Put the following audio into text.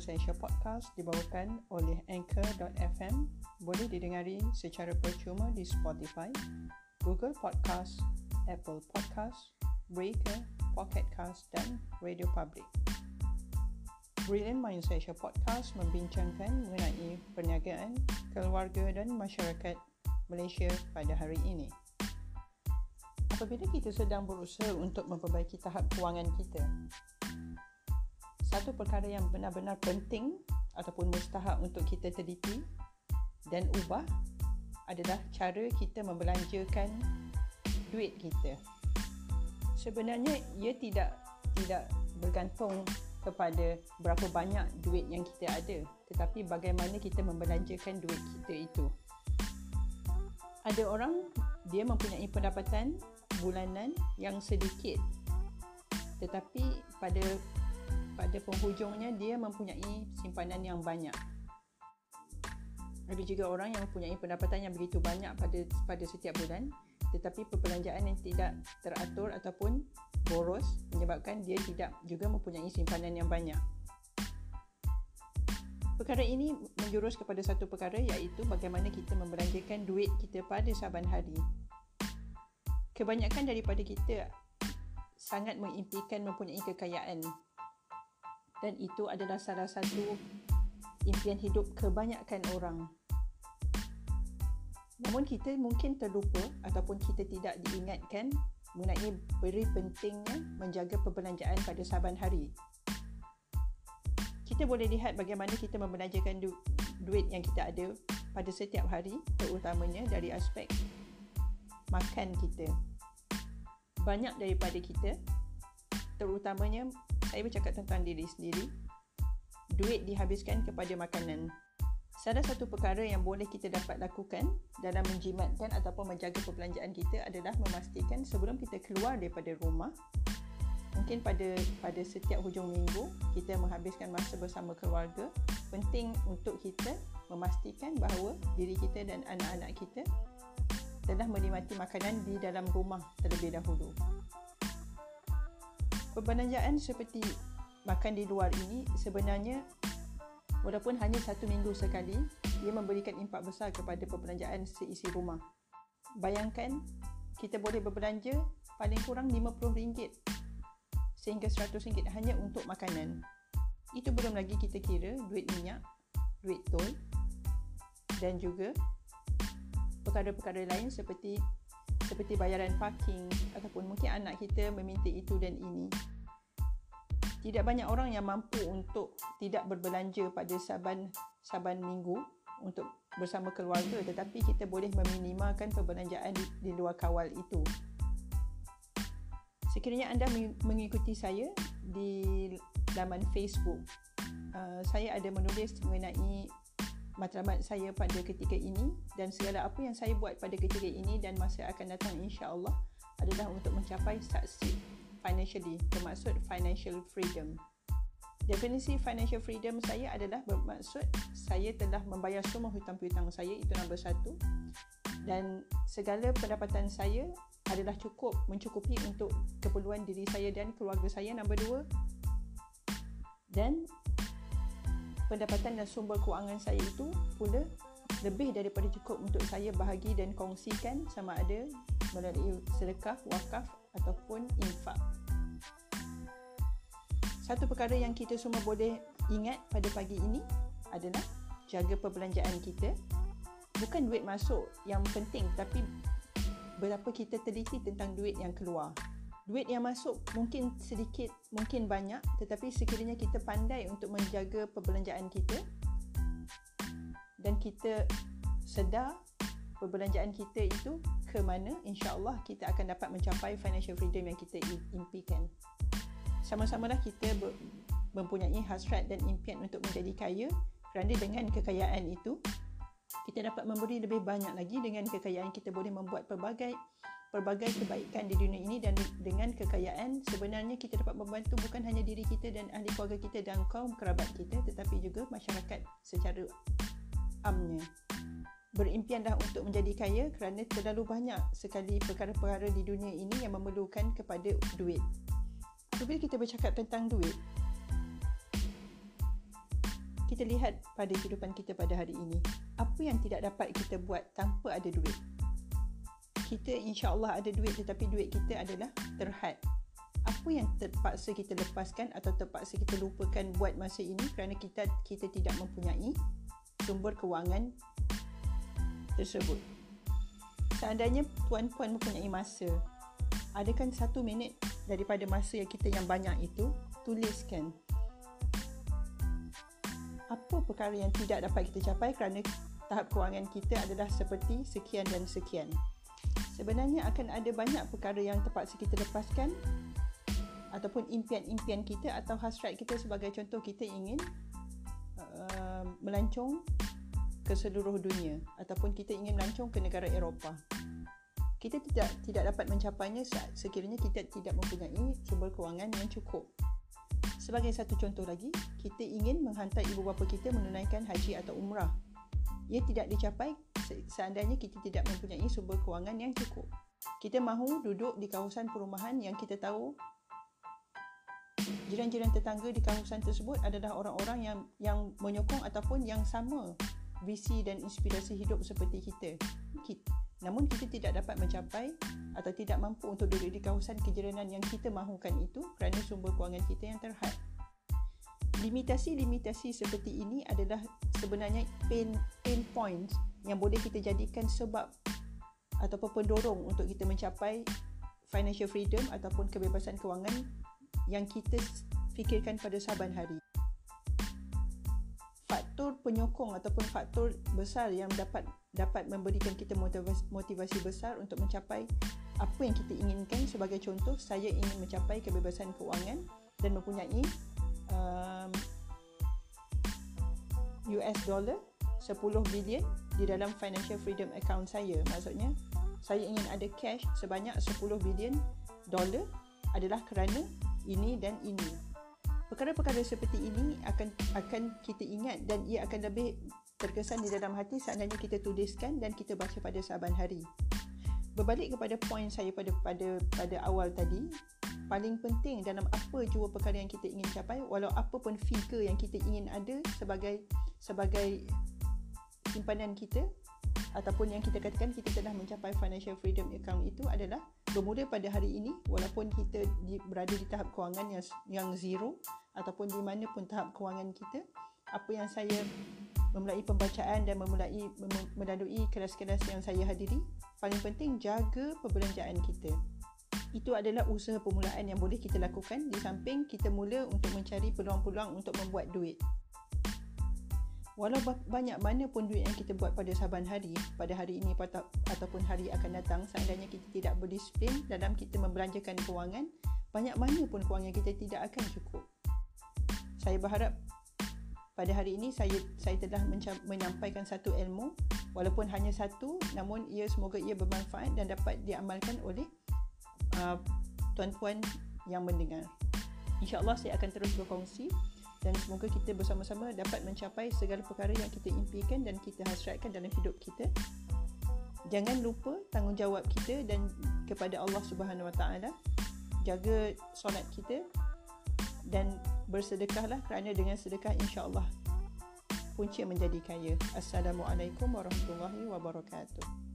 Essential Podcast dibawakan oleh Anchor.fm boleh didengari secara percuma di Spotify, Google Podcast, Apple Podcast, Breaker, Pocket Cast dan Radio Public. Brilliant Mind Essential Podcast membincangkan mengenai perniagaan, keluarga dan masyarakat Malaysia pada hari ini. Apabila kita sedang berusaha untuk memperbaiki tahap kewangan kita, satu perkara yang benar-benar penting ataupun mustahak untuk kita teliti dan ubah adalah cara kita membelanjakan duit kita. Sebenarnya ia tidak tidak bergantung kepada berapa banyak duit yang kita ada, tetapi bagaimana kita membelanjakan duit kita itu. Ada orang dia mempunyai pendapatan bulanan yang sedikit tetapi pada pada penghujungnya dia mempunyai simpanan yang banyak. Ada juga orang yang mempunyai pendapatan yang begitu banyak pada pada setiap bulan tetapi perbelanjaan yang tidak teratur ataupun boros menyebabkan dia tidak juga mempunyai simpanan yang banyak. Perkara ini menjurus kepada satu perkara iaitu bagaimana kita membelanjakan duit kita pada saban hari. Kebanyakan daripada kita sangat mengimpikan mempunyai kekayaan dan itu adalah salah satu impian hidup kebanyakan orang. Namun kita mungkin terlupa ataupun kita tidak diingatkan mengenai beri pentingnya menjaga perbelanjaan pada saban hari. Kita boleh lihat bagaimana kita membelanjakan du- duit yang kita ada pada setiap hari terutamanya dari aspek makan kita. Banyak daripada kita terutamanya saya bercakap tentang diri sendiri. Duit dihabiskan kepada makanan. Salah satu perkara yang boleh kita dapat lakukan dalam menjimatkan ataupun menjaga perbelanjaan kita adalah memastikan sebelum kita keluar daripada rumah mungkin pada pada setiap hujung minggu kita menghabiskan masa bersama keluarga. Penting untuk kita memastikan bahawa diri kita dan anak-anak kita telah menikmati makanan di dalam rumah terlebih dahulu perbelanjaan seperti makan di luar ini sebenarnya walaupun hanya satu minggu sekali ia memberikan impak besar kepada perbelanjaan seisi rumah. Bayangkan kita boleh berbelanja paling kurang RM50 sehingga RM100 hanya untuk makanan. Itu belum lagi kita kira duit minyak duit tol dan juga perkara-perkara lain seperti seperti bayaran parking ataupun mungkin anak kita meminta itu dan ini. Tidak banyak orang yang mampu untuk tidak berbelanja pada saban saban minggu untuk bersama keluarga tetapi kita boleh meminimalkan perbelanjaan di, di luar kawal itu. Sekiranya anda mengikuti saya di laman Facebook, uh, saya ada menulis mengenai matlamat saya pada ketika ini dan segala apa yang saya buat pada ketika ini dan masa akan datang insya-Allah adalah untuk mencapai succeed financially bermaksud financial freedom. Definisi financial freedom saya adalah bermaksud saya telah membayar semua hutang piutang saya itu nombor satu dan segala pendapatan saya adalah cukup mencukupi untuk keperluan diri saya dan keluarga saya nombor dua dan pendapatan dan sumber kewangan saya itu pula lebih daripada cukup untuk saya bahagi dan kongsikan sama ada melalui sedekah, wakaf ataupun infak. Satu perkara yang kita semua boleh ingat pada pagi ini adalah jaga perbelanjaan kita. Bukan duit masuk yang penting tapi berapa kita teliti tentang duit yang keluar duit yang masuk mungkin sedikit, mungkin banyak tetapi sekiranya kita pandai untuk menjaga perbelanjaan kita dan kita sedar perbelanjaan kita itu ke mana insya-Allah kita akan dapat mencapai financial freedom yang kita impikan. Sama-samalah kita mempunyai hasrat dan impian untuk menjadi kaya kerana dengan kekayaan itu kita dapat memberi lebih banyak lagi dengan kekayaan kita boleh membuat pelbagai pelbagai kebaikan di dunia ini dan dengan kekayaan sebenarnya kita dapat membantu bukan hanya diri kita dan ahli keluarga kita dan kaum kerabat kita tetapi juga masyarakat secara amnya. Berimpianlah untuk menjadi kaya kerana terlalu banyak sekali perkara-perkara di dunia ini yang memerlukan kepada duit. Apabila kita bercakap tentang duit, kita lihat pada kehidupan kita pada hari ini. Apa yang tidak dapat kita buat tanpa ada duit? Kita insya-Allah ada duit tetapi duit kita adalah terhad. Apa yang terpaksa kita lepaskan atau terpaksa kita lupakan buat masa ini kerana kita kita tidak mempunyai sumber kewangan tersebut. Seandainya puan-puan mempunyai masa, adakan satu minit daripada masa yang kita yang banyak itu, tuliskan apa perkara yang tidak dapat kita capai kerana tahap kewangan kita adalah seperti sekian dan sekian. Sebenarnya akan ada banyak perkara yang terpaksa kita lepaskan ataupun impian-impian kita atau hasrat kita sebagai contoh kita ingin uh, melancong ke seluruh dunia ataupun kita ingin melancong ke negara Eropah. Kita tidak tidak dapat mencapainya sekiranya kita tidak mempunyai sumber kewangan yang cukup. Sebagai satu contoh lagi, kita ingin menghantar ibu bapa kita menunaikan haji atau umrah. Ia tidak dicapai seandainya kita tidak mempunyai sumber kewangan yang cukup. Kita mahu duduk di kawasan perumahan yang kita tahu jiran-jiran tetangga di kawasan tersebut adalah orang-orang yang yang menyokong ataupun yang sama visi dan inspirasi hidup seperti kita. Namun kita tidak dapat mencapai atau tidak mampu untuk duduk di kawasan kejiranan yang kita mahukan itu kerana sumber kewangan kita yang terhad. Limitasi-limitasi seperti ini adalah sebenarnya pain, pain points yang boleh kita jadikan sebab ataupun pendorong untuk kita mencapai financial freedom ataupun kebebasan kewangan yang kita fikirkan pada saban hari. Faktor penyokong ataupun faktor besar yang dapat dapat memberikan kita motivasi, motivasi besar untuk mencapai apa yang kita inginkan. Sebagai contoh saya ingin mencapai kebebasan keuangan dan mempunyai um, US dollar 10 bilion di dalam financial freedom account saya maksudnya saya ingin ada cash sebanyak 10 bilion dollar adalah kerana ini dan ini perkara-perkara seperti ini akan akan kita ingat dan ia akan lebih terkesan di dalam hati seandainya kita tuliskan dan kita baca pada saban hari. Berbalik kepada poin saya pada pada pada awal tadi, paling penting dalam apa jua perkara yang kita ingin capai, walau apa pun figure yang kita ingin ada sebagai sebagai simpanan kita ataupun yang kita katakan kita telah mencapai financial freedom account itu adalah bermula pada hari ini walaupun kita di, berada di tahap kewangan yang yang zero ataupun di mana pun tahap kewangan kita apa yang saya memulai pembacaan dan memulai melalui kelas-kelas yang saya hadiri paling penting jaga perbelanjaan kita. Itu adalah usaha permulaan yang boleh kita lakukan di samping kita mula untuk mencari peluang-peluang untuk membuat duit walau banyak mana pun duit yang kita buat pada saban hari pada hari ini ataupun hari akan datang seandainya kita tidak berdisiplin dalam kita membelanjakan kewangan banyak mana pun kewangan kita tidak akan cukup saya berharap pada hari ini saya saya telah menyampaikan satu ilmu walaupun hanya satu namun ia semoga ia bermanfaat dan dapat diamalkan oleh uh, tuan-puan yang mendengar. Insya-Allah saya akan terus berkongsi dan semoga kita bersama-sama dapat mencapai segala perkara yang kita impikan dan kita hasratkan dalam hidup kita. Jangan lupa tanggungjawab kita dan kepada Allah Subhanahu Wa Taala jaga solat kita dan bersedekahlah kerana dengan sedekah insya-Allah punca menjadi kaya. Assalamualaikum warahmatullahi wabarakatuh.